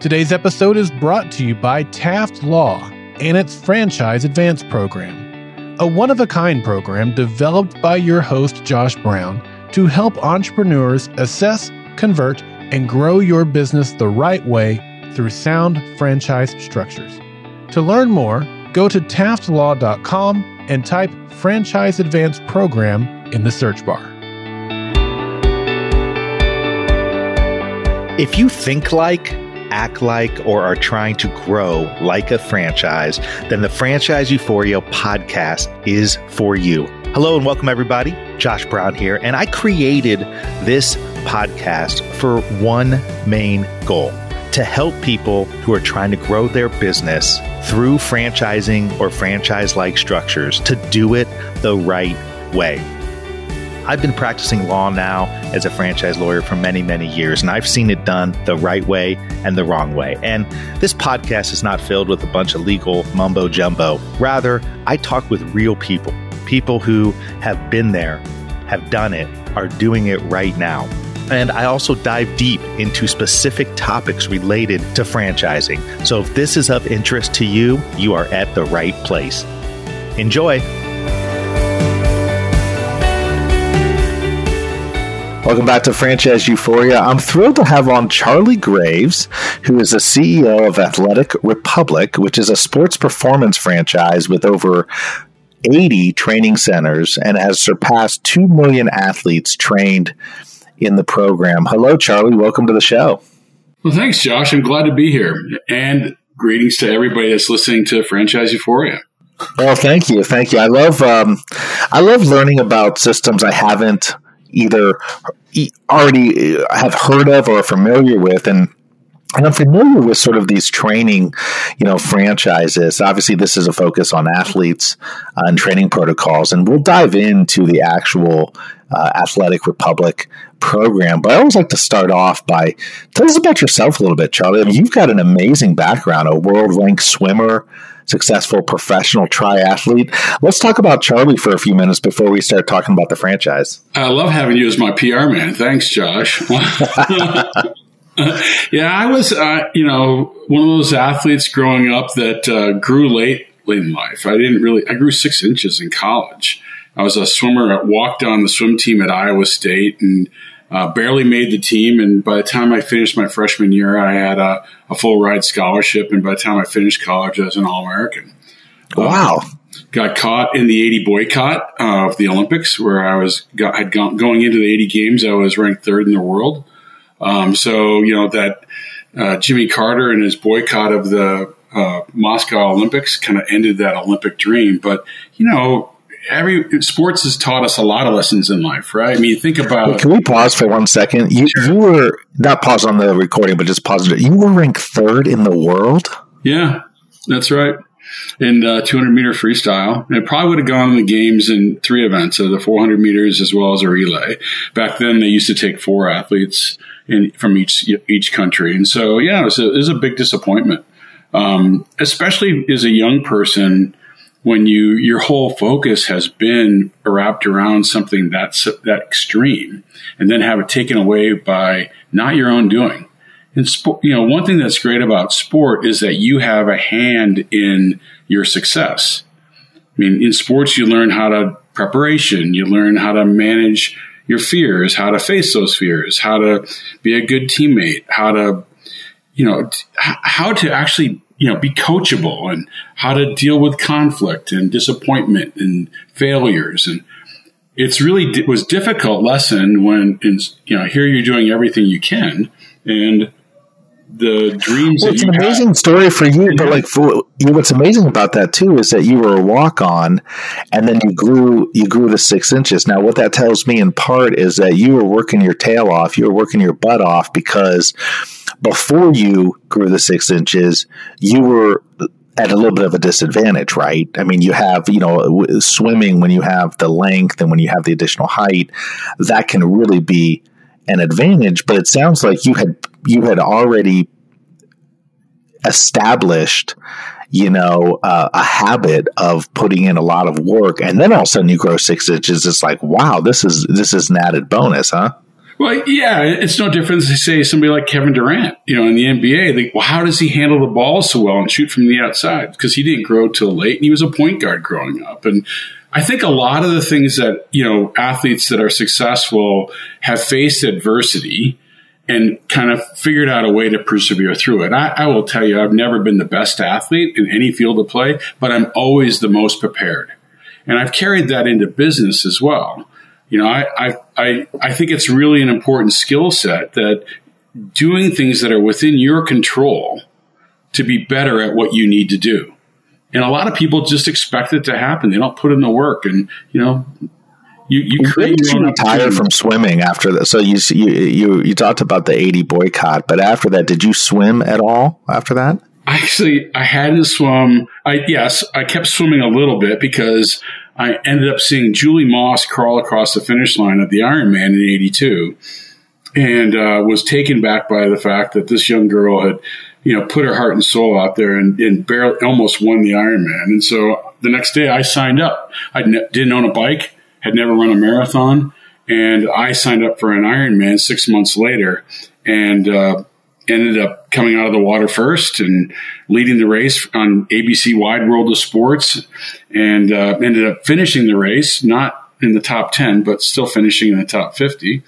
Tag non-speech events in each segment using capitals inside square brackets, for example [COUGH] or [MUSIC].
Today's episode is brought to you by Taft Law and its Franchise Advance program, a one of a kind program developed by your host, Josh Brown, to help entrepreneurs assess, convert, and grow your business the right way through sound franchise structures. To learn more, go to taftlaw.com and type Franchise Advance Program in the search bar. If you think like, act like, or are trying to grow like a franchise, then the Franchise Euphoria podcast is for you. Hello and welcome, everybody. Josh Brown here, and I created this podcast for one main goal to help people who are trying to grow their business through franchising or franchise like structures to do it the right way. I've been practicing law now as a franchise lawyer for many, many years, and I've seen it done the right way and the wrong way. And this podcast is not filled with a bunch of legal mumbo jumbo. Rather, I talk with real people, people who have been there, have done it, are doing it right now. And I also dive deep into specific topics related to franchising. So if this is of interest to you, you are at the right place. Enjoy. Welcome back to Franchise Euphoria. I'm thrilled to have on Charlie Graves, who is the CEO of Athletic Republic, which is a sports performance franchise with over 80 training centers and has surpassed 2 million athletes trained in the program. Hello, Charlie. Welcome to the show. Well, thanks, Josh. I'm glad to be here. And greetings to everybody that's listening to Franchise Euphoria. Well, thank you, thank you. I love um, I love learning about systems I haven't either already uh, have heard of or are familiar with, and and I'm familiar with sort of these training, you know, franchises. Obviously, this is a focus on athletes uh, and training protocols, and we'll dive into the actual uh, Athletic Republic program. But I always like to start off by tell us about yourself a little bit, Charlie. I mean, you've got an amazing background, a world ranked swimmer, successful professional triathlete. Let's talk about Charlie for a few minutes before we start talking about the franchise. I love having you as my PR man. Thanks, Josh. [LAUGHS] yeah, I was, uh, you know, one of those athletes growing up that uh, grew late, in life. I didn't really, I grew six inches in college. I was a swimmer, walked on the swim team at Iowa State and uh, barely made the team. And by the time I finished my freshman year, I had a, a full ride scholarship. And by the time I finished college, I was an All American. Wow. Um, got caught in the 80 boycott of the Olympics, where I was got, had gone, going into the 80 games. I was ranked third in the world. Um, so you know that uh, Jimmy Carter and his boycott of the uh, Moscow Olympics kind of ended that Olympic dream. But you know, every sports has taught us a lot of lessons in life, right? I mean, think about. Can we pause for one second? You, sure. you were not pause on the recording, but just pause it. You were ranked third in the world. Yeah, that's right. In uh, 200 meter freestyle, and it probably would have gone in the games in three events, so the 400 meters as well as a relay. Back then, they used to take four athletes in, from each each country, and so yeah, it was a, it was a big disappointment, um, especially as a young person when you your whole focus has been wrapped around something that's that extreme and then have it taken away by not your own doing. And sport, you know one thing that's great about sport is that you have a hand in your success. I mean in sports you learn how to preparation you learn how to manage your fears how to face those fears how to be a good teammate how to you know how to actually you know, be coachable and how to deal with conflict and disappointment and failures. And it's really it was difficult lesson when, you know, here you're doing everything you can and the dreams. Well, it's an amazing story for you, but like for you, what's amazing about that too is that you were a walk on, and then you grew you grew to six inches. Now, what that tells me in part is that you were working your tail off, you were working your butt off because before you grew the six inches, you were at a little bit of a disadvantage, right? I mean, you have, you know, swimming when you have the length and when you have the additional height, that can really be an advantage. But it sounds like you had you had already established, you know, uh, a habit of putting in a lot of work, and then all of a sudden you grow six inches. It's like, wow, this is this is an added bonus, huh? Well, yeah, it's no different to say somebody like Kevin Durant, you know, in the NBA. They, well, how does he handle the ball so well and shoot from the outside? Because he didn't grow till late, and he was a point guard growing up. And I think a lot of the things that you know athletes that are successful have faced adversity and kind of figured out a way to persevere through it. I, I, will tell you, I've never been the best athlete in any field of play, but I'm always the most prepared. And I've carried that into business as well. You know, I, I, I, I think it's really an important skill set that doing things that are within your control to be better at what you need to do. And a lot of people just expect it to happen. They don't put in the work and, you know, you, you create you retire from swimming after that. So you, you you you talked about the eighty boycott, but after that, did you swim at all after that? Actually, I hadn't swum. I yes, I kept swimming a little bit because I ended up seeing Julie Moss crawl across the finish line at the Ironman in '82, and uh, was taken back by the fact that this young girl had, you know, put her heart and soul out there and, and barely almost won the Ironman. And so the next day, I signed up. I didn't own a bike had never run a marathon, and I signed up for an Ironman six months later, and uh, ended up coming out of the water first and leading the race on ABC Wide World of Sports, and uh, ended up finishing the race not in the top ten, but still finishing in the top fifty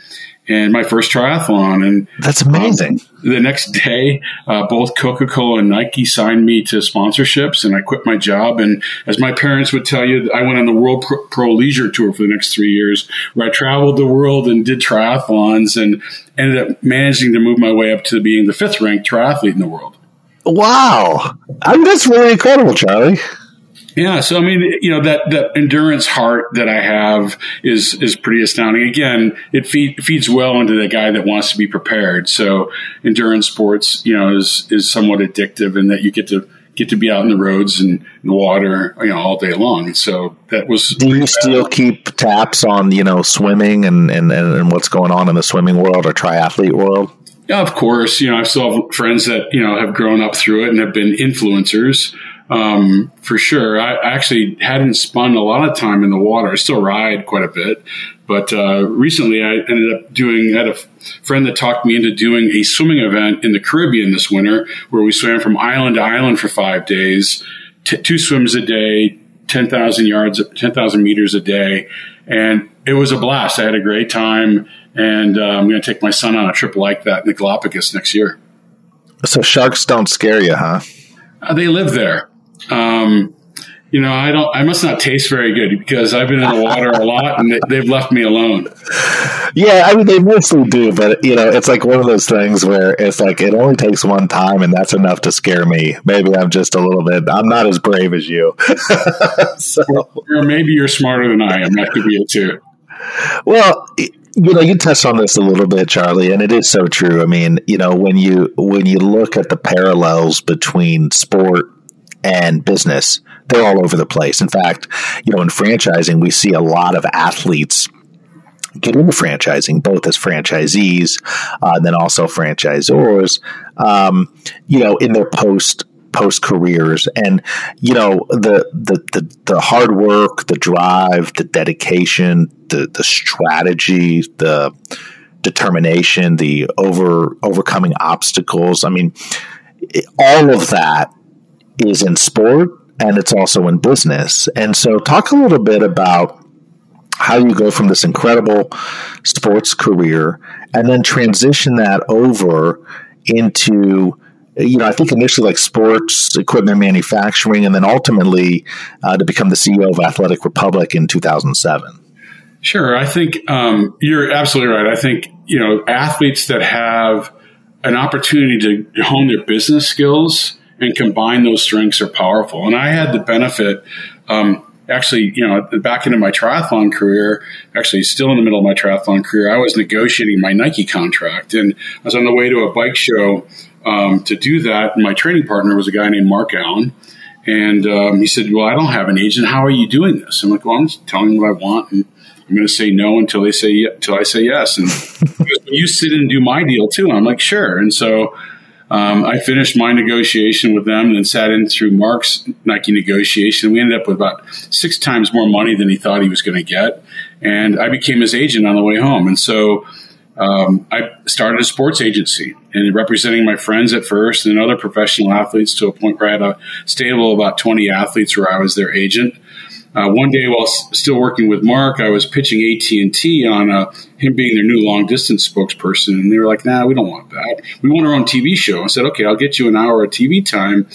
and my first triathlon. And that's amazing. the next day, uh, both Coca Cola and Nike signed me to sponsorships, and I quit my job. And as my parents would tell you, I went on the World Pro, Pro Leisure Tour for the next three years, where I traveled the world and did triathlons, and ended up managing to move my way up to being the fifth ranked triathlete in the world. Wow, I mean, that's really incredible, Charlie. Yeah, so I mean, you know that that endurance heart that I have is is pretty astounding. Again, it feed, feeds well into the guy that wants to be prepared. So endurance sports, you know, is is somewhat addictive in that you get to get to be out in the roads and the water, you know, all day long. So that was. Do you still keep taps on you know swimming and and and what's going on in the swimming world or triathlete world? Yeah, of course. You know, I still have friends that you know have grown up through it and have been influencers um, for sure. I actually hadn't spun a lot of time in the water. I still ride quite a bit, but uh, recently I ended up doing. I had a friend that talked me into doing a swimming event in the Caribbean this winter, where we swam from island to island for five days, t- two swims a day, ten thousand yards, ten thousand meters a day, and it was a blast. I had a great time, and uh, I'm going to take my son on a trip like that in the Galapagos next year. So sharks don't scare you, huh? Uh, they live there. Um, you know, I don't. I must not taste very good because I've been in the water a lot, and they, have left me alone. Yeah, I mean, they mostly do, but you know, it's like one of those things where it's like it only takes one time, and that's enough to scare me. Maybe I'm just a little bit. I'm not as brave as you. [LAUGHS] so, or maybe you're smarter than I am. That could be it too. Well, you know, you touched on this a little bit, Charlie, and it is so true. I mean, you know, when you when you look at the parallels between sport and business, they're all over the place. In fact, you know, in franchising, we see a lot of athletes get into franchising, both as franchisees, uh, then also franchisors, um, you know, in their post post careers and you know the, the the the hard work the drive the dedication the the strategy the determination the over overcoming obstacles. I mean all of that is in sport and it's also in business. And so, talk a little bit about how you go from this incredible sports career and then transition that over into you know, I think initially like sports equipment manufacturing, and then ultimately uh, to become the CEO of Athletic Republic in 2007. Sure, I think um, you're absolutely right. I think you know athletes that have an opportunity to hone their business skills and combine those strengths are powerful. And I had the benefit, um, actually, you know, back into my triathlon career, actually still in the middle of my triathlon career, I was negotiating my Nike contract. And I was on the way to a bike show um, to do that. And my training partner was a guy named Mark Allen. And um, he said, Well, I don't have an agent. How are you doing this? I'm like, Well, I'm just telling them what I want. And I'm going to say no until they say until I say yes. And [LAUGHS] you sit and do my deal too. And I'm like, sure. And so um, I finished my negotiation with them and then sat in through Mark's Nike negotiation. We ended up with about six times more money than he thought he was going to get. And I became his agent on the way home. And so um, I started a sports agency and representing my friends at first and other professional athletes to a point where I had a stable of about 20 athletes where I was their agent. Uh, one day, while s- still working with Mark, I was pitching AT and T on uh, him being their new long distance spokesperson, and they were like, "Nah, we don't want that. We want our own TV show." I said, "Okay, I'll get you an hour of TV time,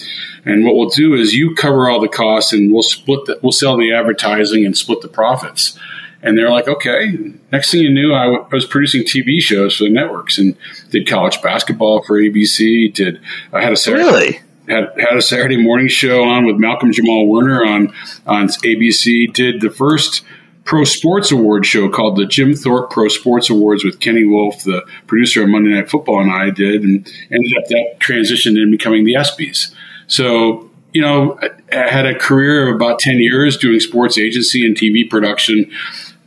and what we'll do is you cover all the costs, and we'll split the, we'll sell the advertising and split the profits." And they're like, "Okay." Next thing you knew, I, w- I was producing TV shows for the networks and did college basketball for ABC. Did I had a Saturday, Really? Had had a Saturday morning show on with Malcolm Jamal Warner on on ABC. Did the first pro sports award show called the Jim Thorpe Pro Sports Awards with Kenny Wolf, the producer of Monday Night Football, and I did, and ended up that transitioned in becoming the ESPYS. So. You know, I had a career of about 10 years doing sports agency and TV production.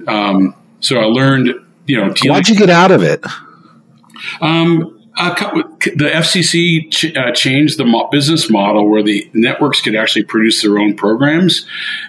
Um, so I learned, you know, dealing- Why'd you get out of it? um, the FCC ch- uh, changed the mo- business model where the networks could actually produce their own programs.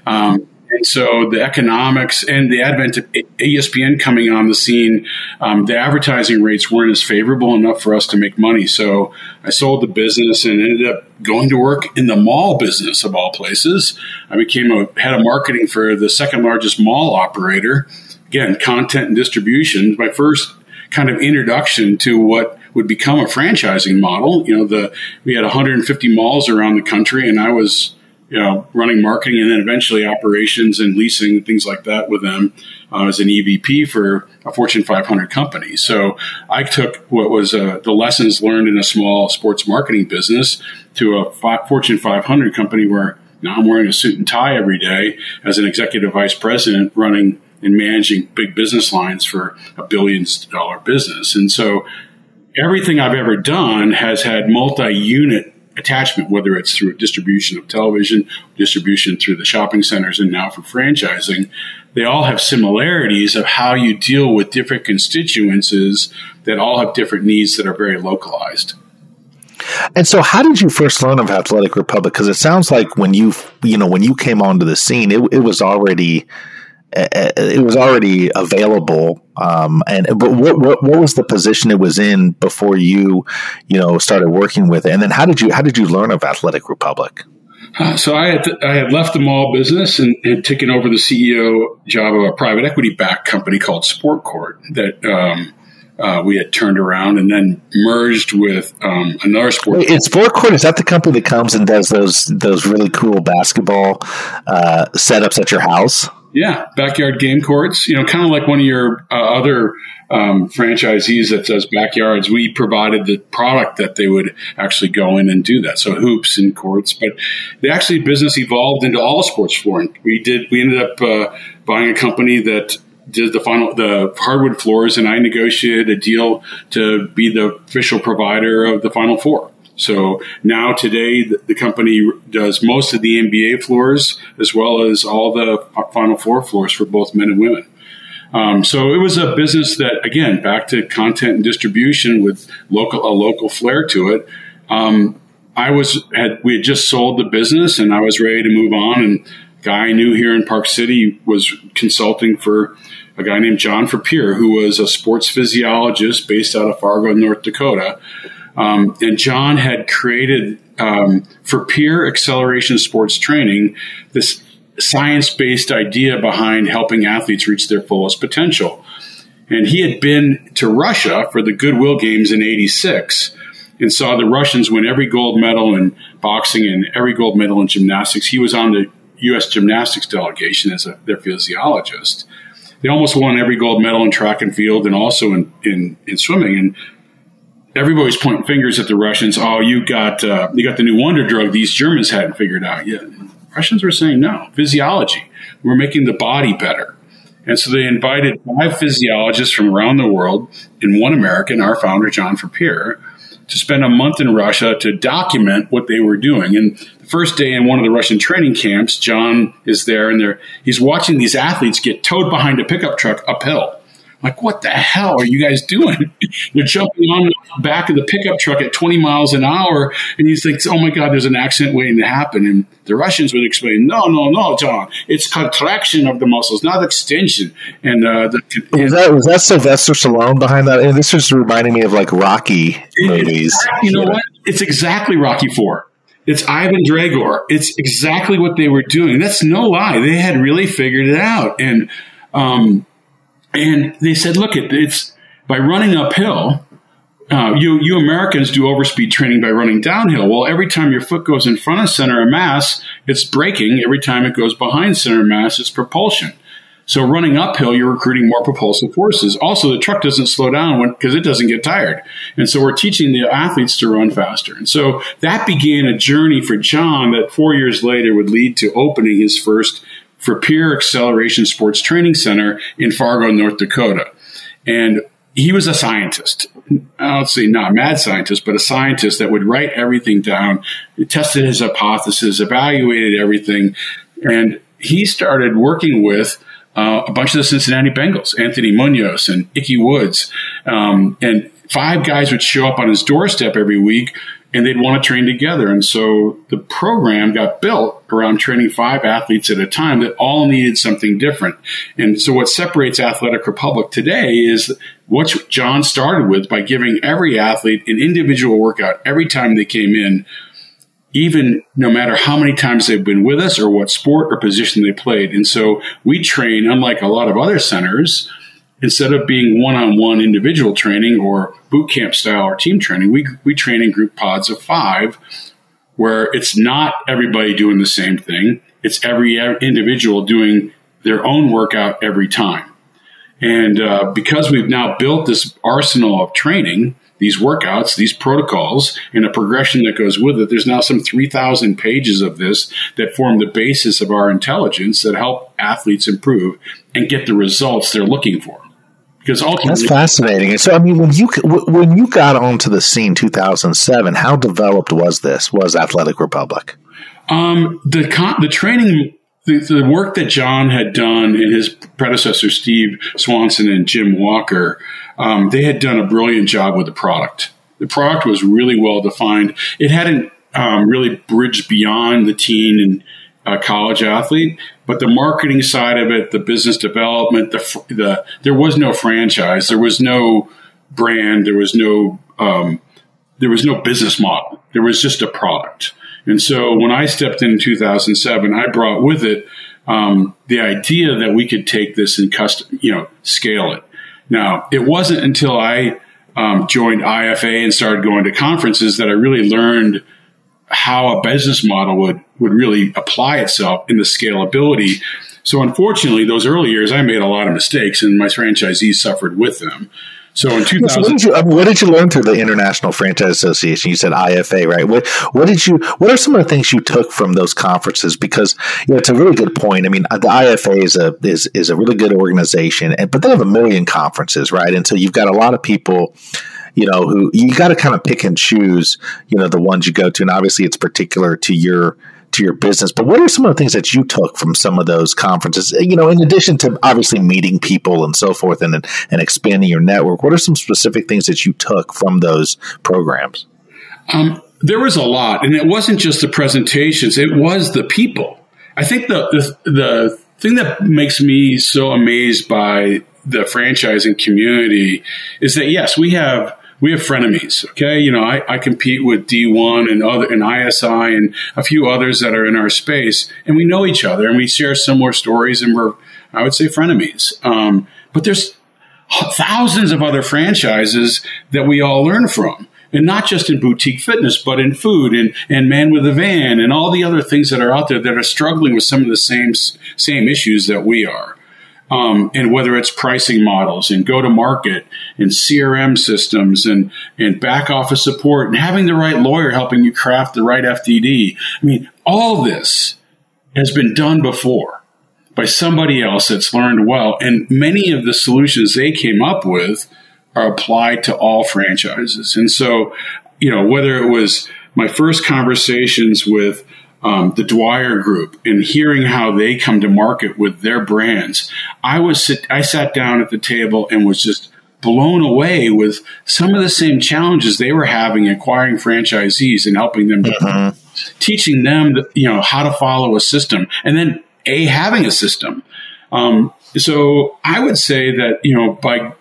Um, and so the economics and the advent of ESPN coming on the scene, um, the advertising rates weren't as favorable enough for us to make money. So I sold the business and ended up going to work in the mall business of all places. I became a head of marketing for the second largest mall operator. Again, content and distribution. My first kind of introduction to what would become a franchising model. You know, the we had 150 malls around the country, and I was you know running marketing and then eventually operations and leasing and things like that with them uh, as an EVP for a Fortune 500 company. So I took what was uh, the lessons learned in a small sports marketing business to a fi- Fortune 500 company where now I'm wearing a suit and tie every day as an executive vice president running and managing big business lines for a billions dollar business. And so everything I've ever done has had multi unit attachment, whether it's through distribution of television, distribution through the shopping centers, and now for franchising. They all have similarities of how you deal with different constituencies that all have different needs that are very localized. And so, how did you first learn of Athletic Republic? Because it sounds like when you, you know, when you came onto the scene, it, it was already, it was already available. Um, and but what, what what was the position it was in before you, you know, started working with it? And then how did you how did you learn of Athletic Republic? Uh, so I had I had left the mall business and had taken over the CEO job of a private equity backed company called Sport Court that um, uh, we had turned around and then merged with um, another sport. Wait, It's Sport Court. Is that the company that comes and does those those really cool basketball uh, setups at your house? Yeah, backyard game courts. You know, kind of like one of your uh, other um, franchisees that does backyards. We provided the product that they would actually go in and do that. So hoops and courts, but the actually business evolved into all sports flooring. We did. We ended up uh, buying a company that did the final the hardwood floors, and I negotiated a deal to be the official provider of the Final Four. So now today, the, the company does most of the NBA floors as well as all the Final Four floors for both men and women. Um, so it was a business that, again, back to content and distribution with local a local flair to it. Um, I was had we had just sold the business and I was ready to move on. And guy I knew here in Park City was consulting for a guy named John Frappier, who was a sports physiologist based out of Fargo, North Dakota. Um, and John had created um, Frappier acceleration sports training this science based idea behind helping athletes reach their fullest potential. And he had been to Russia for the Goodwill Games in 86 and saw the Russians win every gold medal in boxing and every gold medal in gymnastics. He was on the U.S. gymnastics delegation as a, their physiologist. They almost won every gold medal in track and field and also in, in, in swimming. And everybody's pointing fingers at the Russians. Oh, you got uh, you got the new wonder drug these Germans hadn't figured out yet. Russians were saying no, physiology. We're making the body better. And so they invited five physiologists from around the world and one American, our founder, John Frappier, to spend a month in Russia to document what they were doing. And the first day in one of the Russian training camps, John is there and he's watching these athletes get towed behind a pickup truck uphill. Like, what the hell are you guys doing? [LAUGHS] They're jumping on the back of the pickup truck at 20 miles an hour, and he thinks, "Oh my God, there's an accident waiting to happen." And the Russians would explain, "No, no, no, John, it's contraction of the muscles, not extension." And uh, the, was that was that Sylvester Stallone behind that? And this is reminding me of like Rocky movies. you know what? It's exactly Rocky Four. It's Ivan Drago. It's exactly what they were doing. That's no lie. They had really figured it out, and um, and they said, "Look, it, it's by running uphill." Uh, you you Americans do overspeed training by running downhill. Well, every time your foot goes in front of center of mass, it's braking. Every time it goes behind center of mass, it's propulsion. So running uphill, you're recruiting more propulsive forces. Also, the truck doesn't slow down because it doesn't get tired. And so we're teaching the athletes to run faster. And so that began a journey for John that four years later would lead to opening his first Frappier Acceleration Sports Training Center in Fargo, North Dakota. And he was a scientist. I don't say not mad scientist, but a scientist that would write everything down, tested his hypothesis, evaluated everything. And he started working with uh, a bunch of the Cincinnati Bengals, Anthony Munoz and Ickey Woods. Um, and five guys would show up on his doorstep every week and they'd want to train together. And so the program got built around training five athletes at a time that all needed something different. And so what separates Athletic Republic today is what John started with by giving every athlete an individual workout every time they came in even no matter how many times they've been with us or what sport or position they played. And so we train, unlike a lot of other centers, instead of being one on one individual training or boot camp style or team training, we, we train in group pods of five where it's not everybody doing the same thing. It's every individual doing their own workout every time. And uh, because we've now built this arsenal of training, these workouts, these protocols, and a progression that goes with it. There's now some 3,000 pages of this that form the basis of our intelligence that help athletes improve and get the results they're looking for. Because ultimately, that's fascinating. So, I mean, when you when you got onto the scene 2007, how developed was this? Was Athletic Republic? Um, the the training the, the, work that John had done and his predecessor Steve Swanson and Jim Walker um, they had done a brilliant job with the product. The product was really well defined. It hadn't um, really bridged beyond the teen and uh, college athlete, but the marketing side of it, the business development, the the there was no franchise, there was no brand, there was no um, there was no business model. There was just a product. And so when I stepped in, in 2007, I brought with it um, the idea that we could take this and custom, you know, scale it. Now, it wasn't until I um, joined IFA and started going to conferences that I really learned how a business model would, would really apply itself in the scalability. So, unfortunately, those early years, I made a lot of mistakes and my franchisees suffered with them. So in 2000, so what, did you, what did you learn through the International Franchise Association? You said IFA, right? What what did you? What are some of the things you took from those conferences? Because you know, it's a really good point. I mean, the IFA is a is is a really good organization, and but they have a million conferences, right? And so you've got a lot of people you know, who you got to kind of pick and choose, you know, the ones you go to. And obviously it's particular to your to your business. But what are some of the things that you took from some of those conferences? You know, in addition to obviously meeting people and so forth and and expanding your network, what are some specific things that you took from those programs? Um, there was a lot, and it wasn't just the presentations; it was the people. I think the, the, the thing that makes me so amazed by the franchising community is that yes, we have we have frenemies. Okay, you know, I, I compete with D1 and other and ISI and a few others that are in our space, and we know each other and we share similar stories, and we're I would say frenemies. Um, but there's thousands of other franchises that we all learn from. And not just in boutique fitness, but in food and, and man with a van and all the other things that are out there that are struggling with some of the same, same issues that we are um, and whether it's pricing models and go to market and CRM systems and, and back office support and having the right lawyer helping you craft the right FDD. I mean, all this has been done before by somebody else that's learned well. And many of the solutions they came up with are applied to all franchises. And so, you know, whether it was my first conversations with um, the Dwyer Group and hearing how they come to market with their brands, I was sit, I sat down at the table and was just blown away with some of the same challenges they were having acquiring franchisees and helping them, mm-hmm. teaching them, you know, how to follow a system, and then a having a system. Um, so I would say that you know by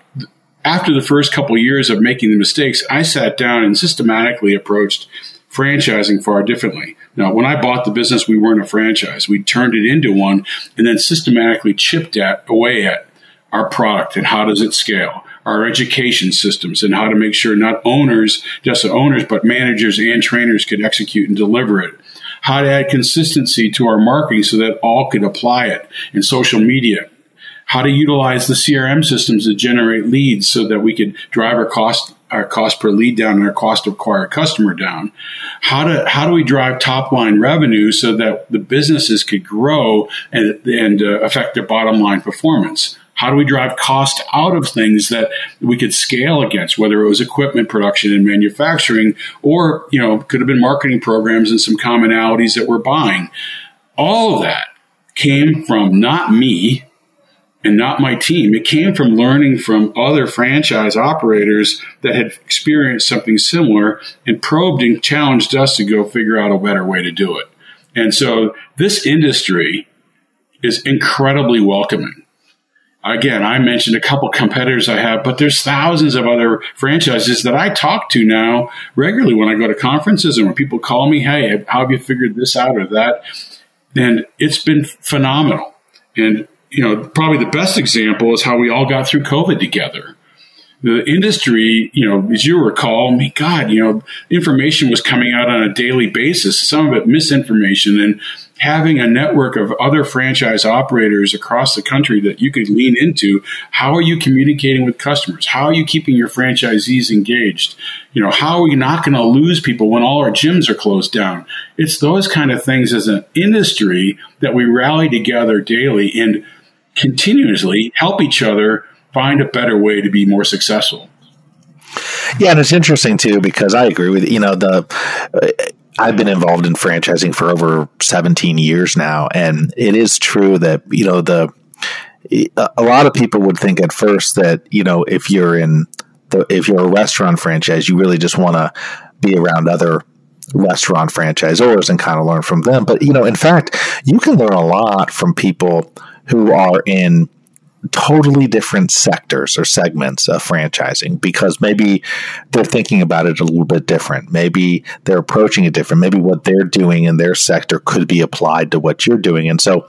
after the first couple of years of making the mistakes, I sat down and systematically approached franchising far differently. Now, when I bought the business, we weren't a franchise. We turned it into one and then systematically chipped at away at our product and how does it scale, our education systems and how to make sure not owners, just the owners, but managers and trainers could execute and deliver it. How to add consistency to our marketing so that all could apply it in social media. How to utilize the CRM systems to generate leads so that we could drive our cost our cost per lead down and our cost to acquire a customer down. How do how do we drive top line revenue so that the businesses could grow and and uh, affect their bottom line performance? How do we drive cost out of things that we could scale against, whether it was equipment production and manufacturing, or you know could have been marketing programs and some commonalities that we're buying. All of that came from not me and not my team. It came from learning from other franchise operators that had experienced something similar and probed and challenged us to go figure out a better way to do it. And so this industry is incredibly welcoming. Again, I mentioned a couple competitors I have, but there's thousands of other franchises that I talk to now regularly when I go to conferences and when people call me, Hey, how have you figured this out or that? And it's been phenomenal. And you know, probably the best example is how we all got through COVID together. The industry, you know, as you recall, my God, you know, information was coming out on a daily basis, some of it misinformation, and having a network of other franchise operators across the country that you could lean into. How are you communicating with customers? How are you keeping your franchisees engaged? You know, how are we not going to lose people when all our gyms are closed down? It's those kind of things as an industry that we rally together daily and continuously help each other find a better way to be more successful. Yeah, and it's interesting too because I agree with you know the. Uh, I've been involved in franchising for over 17 years now, and it is true that you know the a lot of people would think at first that you know if you're in the if you're a restaurant franchise, you really just want to be around other restaurant franchisors and kind of learn from them. But you know, in fact, you can learn a lot from people who are in totally different sectors or segments of franchising because maybe they're thinking about it a little bit different. Maybe they're approaching it different. Maybe what they're doing in their sector could be applied to what you're doing. And so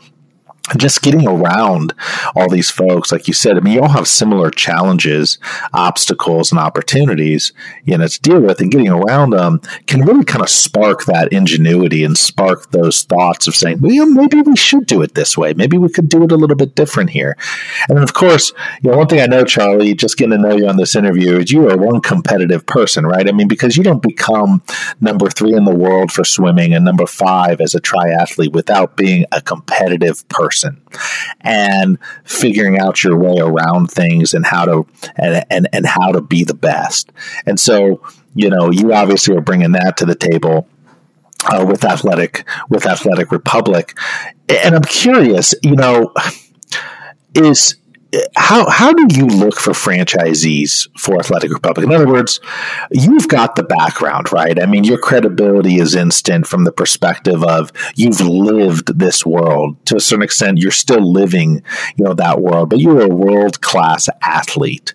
just getting around all these folks, like you said, I mean, you all have similar challenges, obstacles, and opportunities, you know, to deal with, and getting around them can really kind of spark that ingenuity and spark those thoughts of saying, well, maybe we should do it this way. Maybe we could do it a little bit different here. And of course, you know, one thing I know, Charlie, just getting to know you on this interview is you are one competitive person, right? I mean, because you don't become number three in the world for swimming and number five as a triathlete without being a competitive person person and figuring out your way around things and how to and, and and how to be the best. And so, you know, you obviously are bringing that to the table. Uh, with athletic with athletic republic and i'm curious you know is how how do you look for franchisees for Athletic Republic? In other words, you've got the background, right? I mean, your credibility is instant from the perspective of you've lived this world to a certain extent. You're still living, you know, that world, but you're a world class athlete,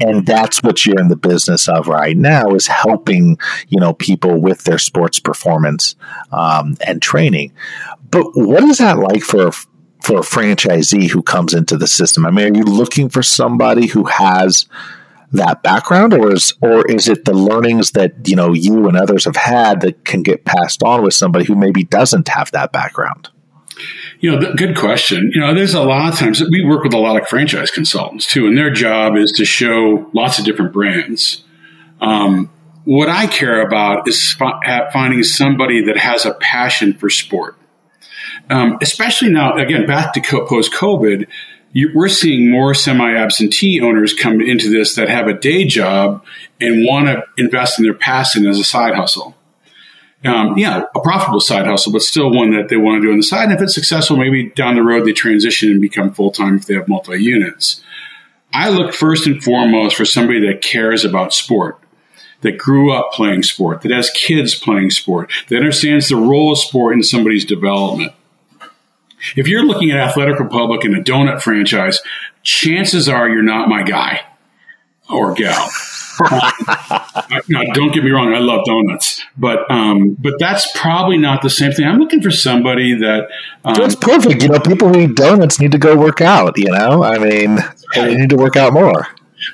and that's what you're in the business of right now is helping you know people with their sports performance um, and training. But what is that like for for a franchisee who comes into the system? I mean, are you looking for somebody who has that background or is or is it the learnings that you know you and others have had that can get passed on with somebody who maybe doesn't have that background? You know good question. You know there's a lot of times that we work with a lot of franchise consultants too and their job is to show lots of different brands. Um, what i care about is finding somebody that has a passion for sport um, especially now, again, back to post COVID, we're seeing more semi absentee owners come into this that have a day job and want to invest in their passion as a side hustle. Um, yeah, a profitable side hustle, but still one that they want to do on the side. And if it's successful, maybe down the road they transition and become full time if they have multi units. I look first and foremost for somebody that cares about sport, that grew up playing sport, that has kids playing sport, that understands the role of sport in somebody's development. If you're looking at Athletic Republic and a donut franchise, chances are you're not my guy or gal. [LAUGHS] now, don't get me wrong, I love donuts, but um, but that's probably not the same thing. I'm looking for somebody that um, that's perfect. You know, people who eat donuts need to go work out. You know, I mean, they need to work out more.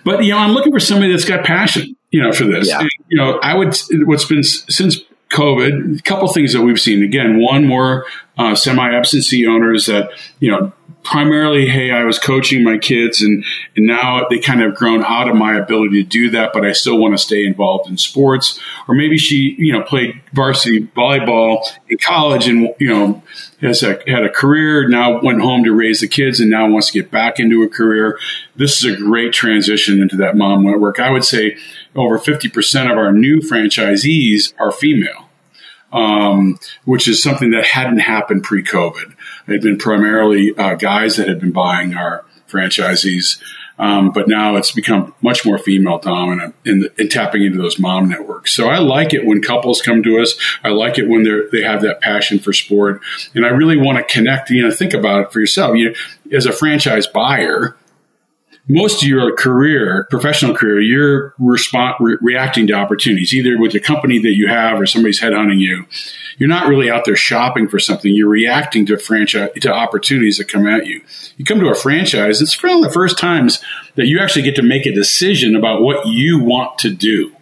But you know, I'm looking for somebody that's got passion. You know, for this. Yeah. And, you know, I would. What's been since COVID, a couple things that we've seen. Again, one more uh, semi absentee owners that you know primarily, hey, I was coaching my kids and, and now they kind of grown out of my ability to do that, but I still want to stay involved in sports. Or maybe she, you know, played varsity volleyball in college and, you know, has a, had a career, now went home to raise the kids and now wants to get back into a career. This is a great transition into that mom network. I would say over 50% of our new franchisees are female. Um, which is something that hadn't happened pre-COVID. It had been primarily uh, guys that had been buying our franchisees. Um, but now it's become much more female dominant in, in, tapping into those mom networks. So I like it when couples come to us. I like it when they they have that passion for sport, and I really want to connect. You know, think about it for yourself. You as a franchise buyer, most of your career, professional career, you're respond, re- reacting to opportunities, either with the company that you have or somebody's headhunting you. You're not really out there shopping for something. You're reacting to franchise to opportunities that come at you. You come to a franchise, it's one of the first times that you actually get to make a decision about what you want to do.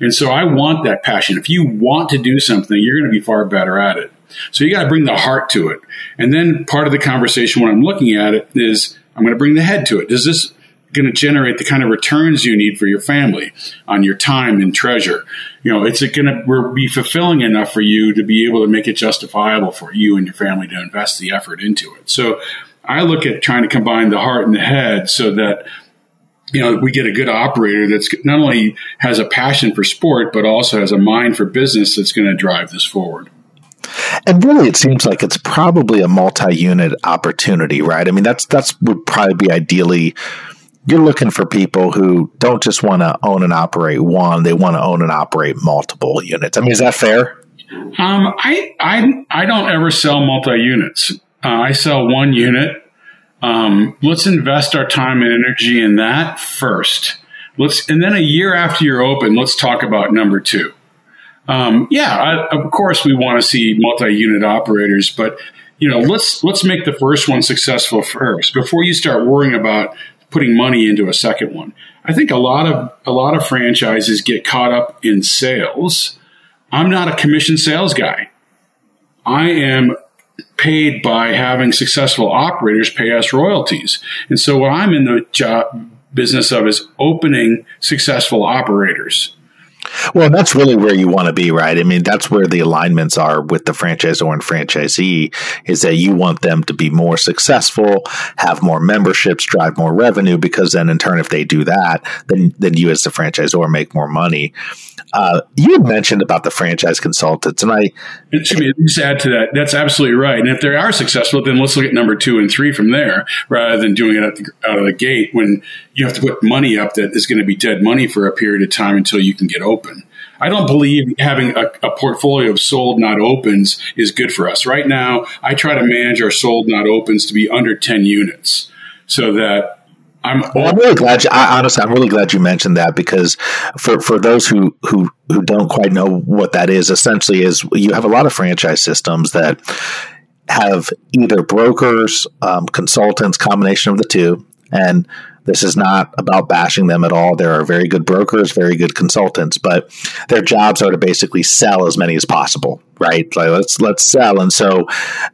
And so I want that passion. If you want to do something, you're going to be far better at it. So you got to bring the heart to it. And then part of the conversation when I'm looking at it is I'm going to bring the head to it. Is this going to generate the kind of returns you need for your family on your time and treasure? You know, it's it going to be fulfilling enough for you to be able to make it justifiable for you and your family to invest the effort into it. So I look at trying to combine the heart and the head so that you know, we get a good operator that's not only has a passion for sport, but also has a mind for business that's going to drive this forward. And really, it seems like it's probably a multi-unit opportunity, right? I mean, that's that's would probably be ideally. You're looking for people who don't just want to own and operate one; they want to own and operate multiple units. I mean, is that fair? Um, I I I don't ever sell multi units. Uh, I sell one unit. Um, let's invest our time and energy in that first. Let's and then a year after you're open, let's talk about number two. Um, yeah, I, of course we want to see multi-unit operators, but you know, let's let's make the first one successful first before you start worrying about putting money into a second one. I think a lot of a lot of franchises get caught up in sales. I'm not a commission sales guy. I am paid by having successful operators pay us royalties. And so what I'm in the job business of is opening successful operators. Well, that's really where you want to be, right? I mean, that's where the alignments are with the franchisor and franchisee is that you want them to be more successful, have more memberships, drive more revenue, because then in turn, if they do that, then, then you as the franchisor make more money. Uh, you had mentioned about the franchise consultants, and I excuse me, just add to that. That's absolutely right. And if they are successful, then let's look at number two and three from there, rather than doing it the, out of the gate when you have to put money up that is going to be dead money for a period of time until you can get open. I don't believe having a, a, portfolio of sold not opens is good for us. Right now, I try to manage our sold not opens to be under 10 units so that I'm, well, I'm really glad. You, I, honestly, I'm really glad you mentioned that because for, for those who, who who don't quite know what that is, essentially is you have a lot of franchise systems that have either brokers, um, consultants, combination of the two, and this is not about bashing them at all. There are very good brokers, very good consultants, but their jobs are to basically sell as many as possible, right? Like let's let's sell. And so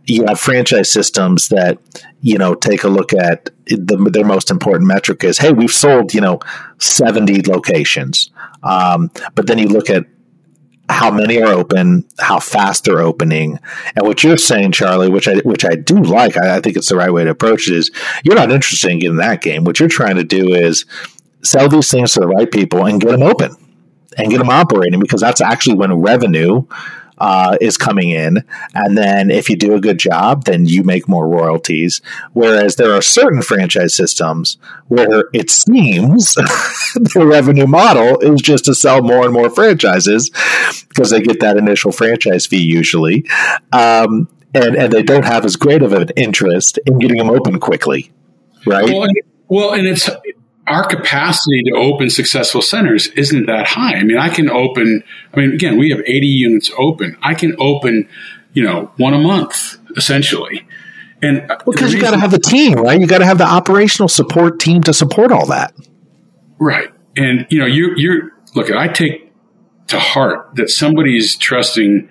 you have franchise systems that you know take a look at the, their most important metric is hey we've sold you know 70 locations um, but then you look at how many are open, how fast they're opening, and what you're saying, Charlie, which I which I do like. I, I think it's the right way to approach it. Is you're not interested in getting that game. What you're trying to do is sell these things to the right people and get them open and get them operating because that's actually when revenue uh, is coming in, and then if you do a good job, then you make more royalties. Whereas there are certain franchise systems where it seems [LAUGHS] the revenue model is just to sell more and more franchises because they get that initial franchise fee usually, um, and and they don't have as great of an interest in getting them open quickly, right? Well, and, well, and it's our capacity to open successful centers isn't that high. I mean, I can open, I mean, again, we have 80 units open. I can open, you know, one a month essentially. And uh, because well, you got to have the team, right? You got to have the operational support team to support all that. Right. And, you know, you, you're, look, I take to heart that somebody's trusting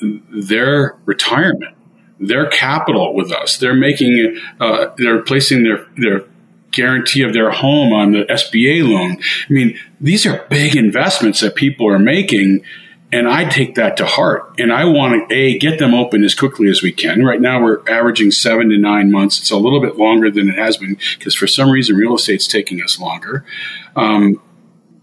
their retirement, their capital with us. They're making, uh, they're placing their, their guarantee of their home on the SBA loan. I mean, these are big investments that people are making. And I take that to heart. And I want to, A, get them open as quickly as we can. Right now, we're averaging seven to nine months. It's a little bit longer than it has been because for some reason, real estate's taking us longer. Um,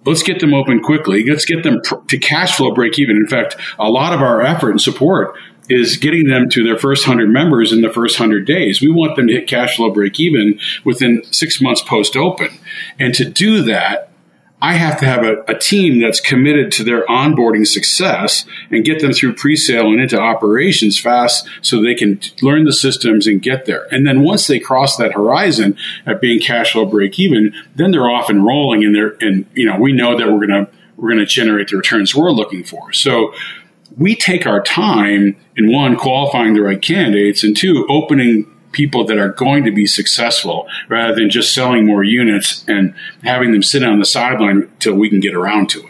let's get them open quickly. Let's get them pr- to cash flow break even. In fact, a lot of our effort and support is getting them to their first 100 members in the first 100 days. We want them to hit cash flow break even within six months post open. And to do that, I have to have a, a, team that's committed to their onboarding success and get them through pre-sale and into operations fast so they can learn the systems and get there. And then once they cross that horizon at being cash flow break even, then they're off and rolling and they're, and, you know, we know that we're going to, we're going to generate the returns we're looking for. So we take our time in one, qualifying the right candidates, and two, opening people that are going to be successful rather than just selling more units and having them sit on the sideline until we can get around to it.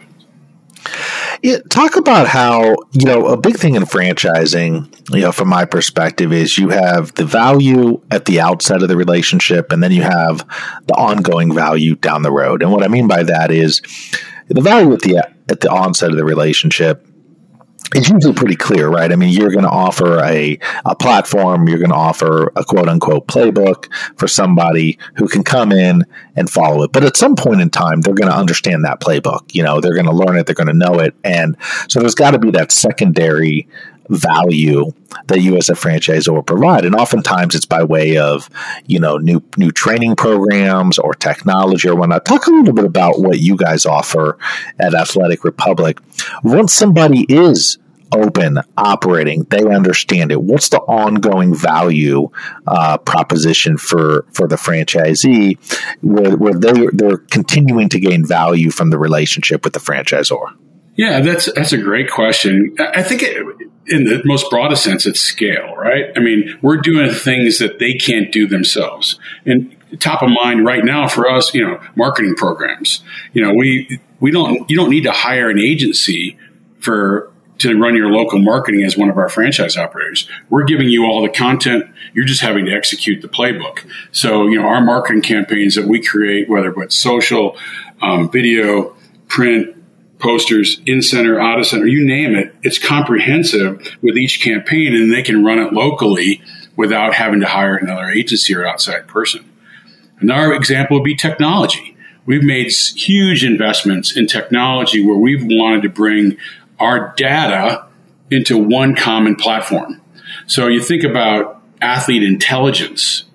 Yeah, talk about how you know a big thing in franchising, you know, from my perspective, is you have the value at the outset of the relationship, and then you have the ongoing value down the road. And what I mean by that is the value at the at the onset of the relationship it's usually pretty clear, right? I mean, you're going to offer a, a platform, you're going to offer a quote unquote playbook for somebody who can come in and follow it. But at some point in time, they're going to understand that playbook. You know, they're going to learn it, they're going to know it. And so there's got to be that secondary value that you as a franchisor provide. And oftentimes it's by way of, you know, new new training programs or technology or whatnot. Talk a little bit about what you guys offer at Athletic Republic. Once somebody is open, operating, they understand it. What's the ongoing value uh, proposition for for the franchisee, where, where they they're continuing to gain value from the relationship with the franchisor? Yeah, that's that's a great question. I think it, in the most broadest sense, it's scale, right? I mean, we're doing things that they can't do themselves. And top of mind right now for us, you know, marketing programs. You know, we we don't you don't need to hire an agency for to run your local marketing as one of our franchise operators. We're giving you all the content. You're just having to execute the playbook. So, you know, our marketing campaigns that we create, whether it's social, um, video, print, posters, in center, out of center, you name it. It's comprehensive with each campaign, and they can run it locally without having to hire another agency or outside person. Another example would be technology. We've made huge investments in technology where we've wanted to bring our data into one common platform. So you think about athlete intelligence.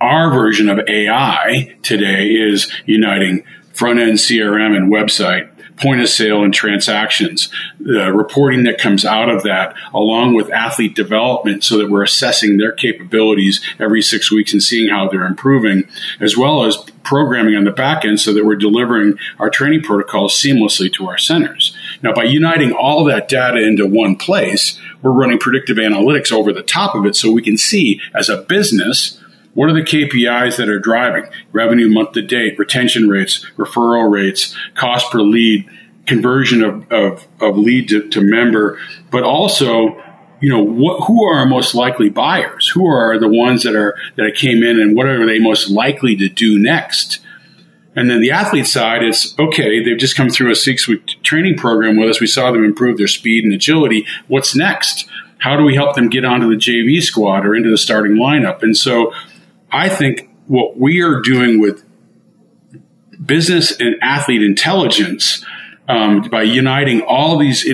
Our version of AI today is uniting front end CRM and website point of sale and transactions, the reporting that comes out of that, along with athlete development, so that we're assessing their capabilities every six weeks and seeing how they're improving, as well as programming on the back end so that we're delivering our training protocols seamlessly to our centers. Now, by uniting all that data into one place, we're running predictive analytics over the top of it so we can see as a business what are the KPIs that are driving? Revenue month to date, retention rates, referral rates, cost per lead, conversion of, of, of lead to, to member, but also you know what, who are our most likely buyers? Who are the ones that are that came in and what are they most likely to do next? And then the athlete side is okay they've just come through a six week training program with us. We saw them improve their speed and agility. What's next? How do we help them get onto the jv squad or into the starting lineup? And so I think what we are doing with business and athlete intelligence um, by uniting all these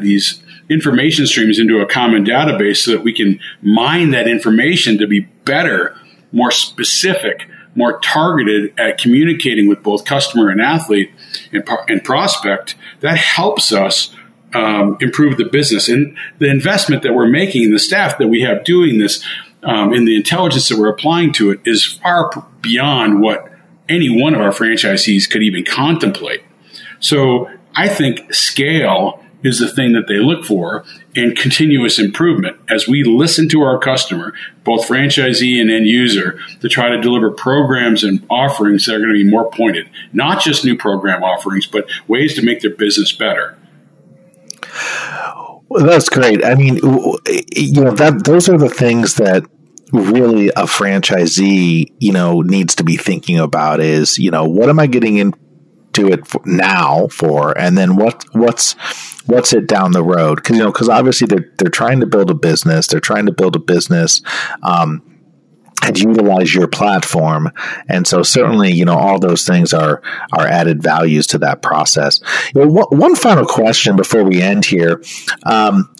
these information streams into a common database so that we can mine that information to be better, more specific, more targeted at communicating with both customer and athlete and, and prospect, that helps us um, improve the business. And the investment that we're making, the staff that we have doing this, um, and the intelligence that we're applying to it is far beyond what any one of our franchisees could even contemplate. So I think scale is the thing that they look for and continuous improvement as we listen to our customer, both franchisee and end user, to try to deliver programs and offerings that are going to be more pointed, not just new program offerings, but ways to make their business better. Well, that's great. I mean, you know, that those are the things that really a franchisee, you know, needs to be thinking about is, you know, what am I getting into it for now for, and then what what's what's it down the road? Because you know, because obviously they're they're trying to build a business, they're trying to build a business. Um, and utilize your platform. And so certainly, you know, all those things are, are added values to that process. You know, one final question before we end here. Um,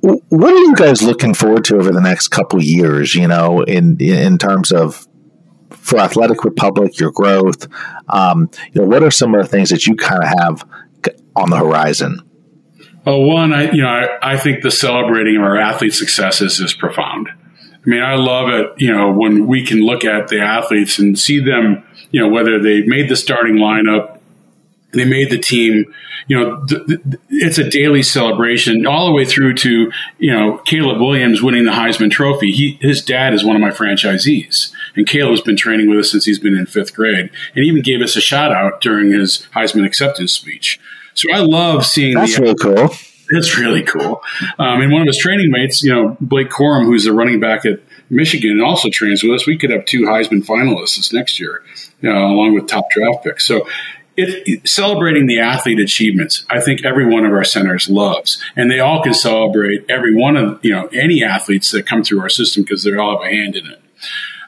what are you guys looking forward to over the next couple years? You know, in in terms of for Athletic Republic, your growth. Um, you know, what are some of the things that you kind of have on the horizon? Well, one, I you know, I, I think the celebrating of our athlete successes is profound. I mean, I love it, you know, when we can look at the athletes and see them, you know, whether they made the starting lineup, they made the team, you know, th- th- it's a daily celebration all the way through to, you know, Caleb Williams winning the Heisman Trophy. He, his dad is one of my franchisees, and Caleb's been training with us since he's been in fifth grade, and even gave us a shout out during his Heisman acceptance speech. So I love seeing That's the, really cool. It's really cool. Um, and one of his training mates, you know, Blake Corum, who's the running back at Michigan and also trains with us. We could have two Heisman finalists this next year, you know, along with top draft picks. So it, celebrating the athlete achievements, I think every one of our centers loves, and they all can celebrate every one of you know any athletes that come through our system because they all have a hand in it.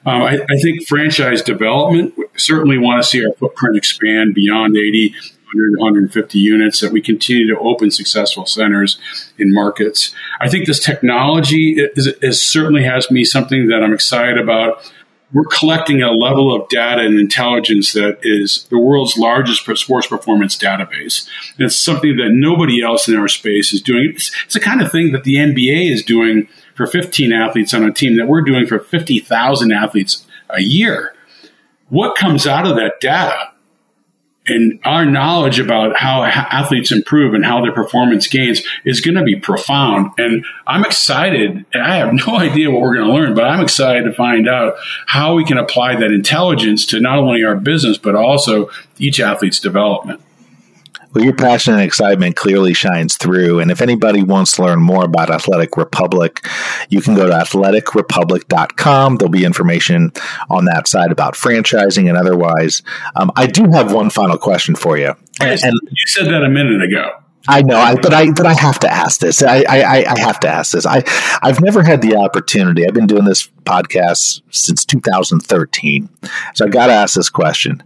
Um, I, I, think franchise development certainly want to see our footprint expand beyond 80 100, 150 units, that we continue to open successful centers in markets. I think this technology is, is certainly has me something that I'm excited about. We're collecting a level of data and intelligence that is the world's largest sports performance database. And it's something that nobody else in our space is doing. It's, it's the kind of thing that the NBA is doing for 15 athletes on a team that we're doing for 50,000 athletes a year. What comes out of that data and our knowledge about how athletes improve and how their performance gains is going to be profound. And I'm excited. And I have [LAUGHS] no idea what we're going to learn, but I'm excited to find out how we can apply that intelligence to not only our business, but also each athlete's development. Well, your passion and excitement clearly shines through. And if anybody wants to learn more about Athletic Republic, you can go to athleticrepublic.com. There'll be information on that side about franchising and otherwise. Um, I do have one final question for you. And, and you said that a minute ago. I know, I, but I but I have to ask this. I, I I have to ask this. I I've never had the opportunity. I've been doing this podcast since 2013, so I got to ask this question.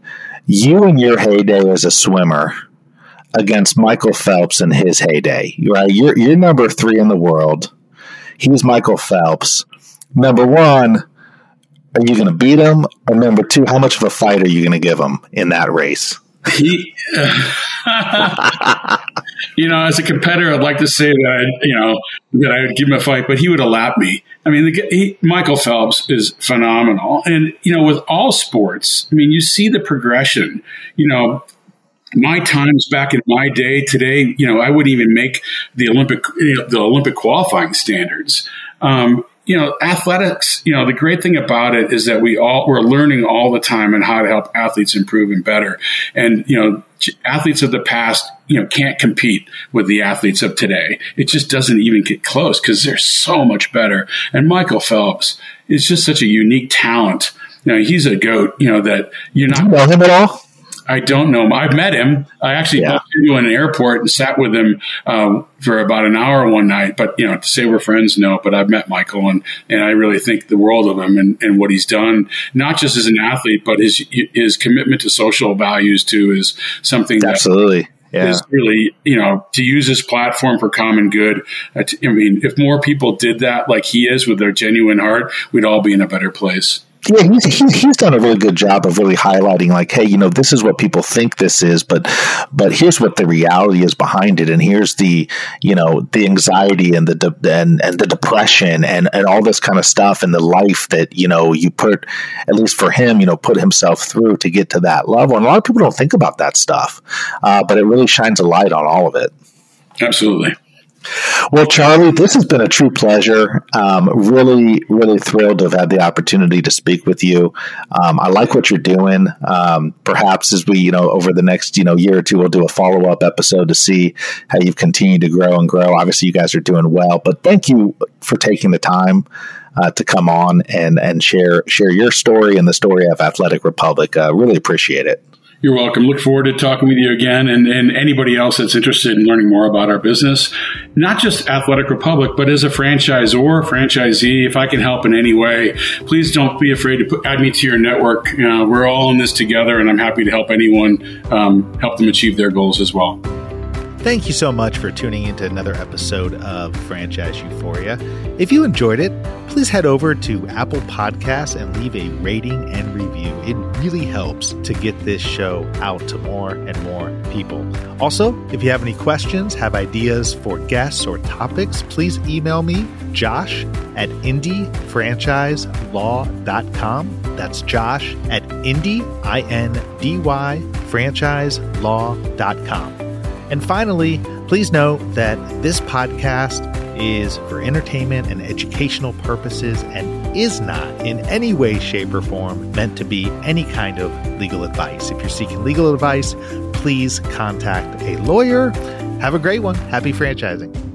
You in your heyday as a swimmer, against Michael Phelps in his heyday. Right, you're you're number three in the world. He's Michael Phelps. Number one, are you going to beat him? Or number two, how much of a fight are you going to give him in that race? He, [LAUGHS] you know, as a competitor, I'd like to say that I, you know that I would give him a fight, but he would have lapped me. I mean, the, he, Michael Phelps is phenomenal, and you know, with all sports, I mean, you see the progression. You know, my times back in my day today, you know, I wouldn't even make the Olympic, you know, the Olympic qualifying standards. Um, you know, athletics, you know, the great thing about it is that we all, we're learning all the time on how to help athletes improve and better. And, you know, athletes of the past, you know, can't compete with the athletes of today. It just doesn't even get close because they're so much better. And Michael Phelps is just such a unique talent. You know, he's a goat, you know, that you're not. Do you know him at all? I don't know him. I've met him. I actually yeah. bumped into him in an airport and sat with him uh, for about an hour one night. But you know, to say we're friends, no. But I've met Michael, and and I really think the world of him and, and what he's done, not just as an athlete, but his his commitment to social values too is something absolutely. yeah. is really, you know, to use his platform for common good. I mean, if more people did that like he is with their genuine heart, we'd all be in a better place. Yeah, he's, he's, he's done a really good job of really highlighting, like, hey, you know, this is what people think this is, but but here's what the reality is behind it, and here's the you know the anxiety and the de- and and the depression and and all this kind of stuff and the life that you know you put at least for him, you know, put himself through to get to that level, and a lot of people don't think about that stuff, uh, but it really shines a light on all of it. Absolutely. Well, Charlie, this has been a true pleasure. Um, really, really thrilled to have had the opportunity to speak with you. Um, I like what you're doing. Um, perhaps as we, you know, over the next, you know, year or two, we'll do a follow up episode to see how you've continued to grow and grow. Obviously, you guys are doing well, but thank you for taking the time. Uh, to come on and and share share your story and the story of Athletic Republic, uh, really appreciate it. You're welcome. Look forward to talking with you again and, and anybody else that's interested in learning more about our business, not just Athletic Republic, but as a franchise franchisor, franchisee. If I can help in any way, please don't be afraid to put, add me to your network. Uh, we're all in this together, and I'm happy to help anyone um, help them achieve their goals as well. Thank you so much for tuning into another episode of Franchise Euphoria. If you enjoyed it, please head over to Apple Podcasts and leave a rating and review. It really helps to get this show out to more and more people. Also, if you have any questions, have ideas for guests or topics, please email me, josh at indyfranchiselaw.com. That's josh at indy, I-N-D-Y, franchiselaw.com. And finally, please note that this podcast is for entertainment and educational purposes and is not in any way, shape, or form meant to be any kind of legal advice. If you're seeking legal advice, please contact a lawyer. Have a great one. Happy franchising.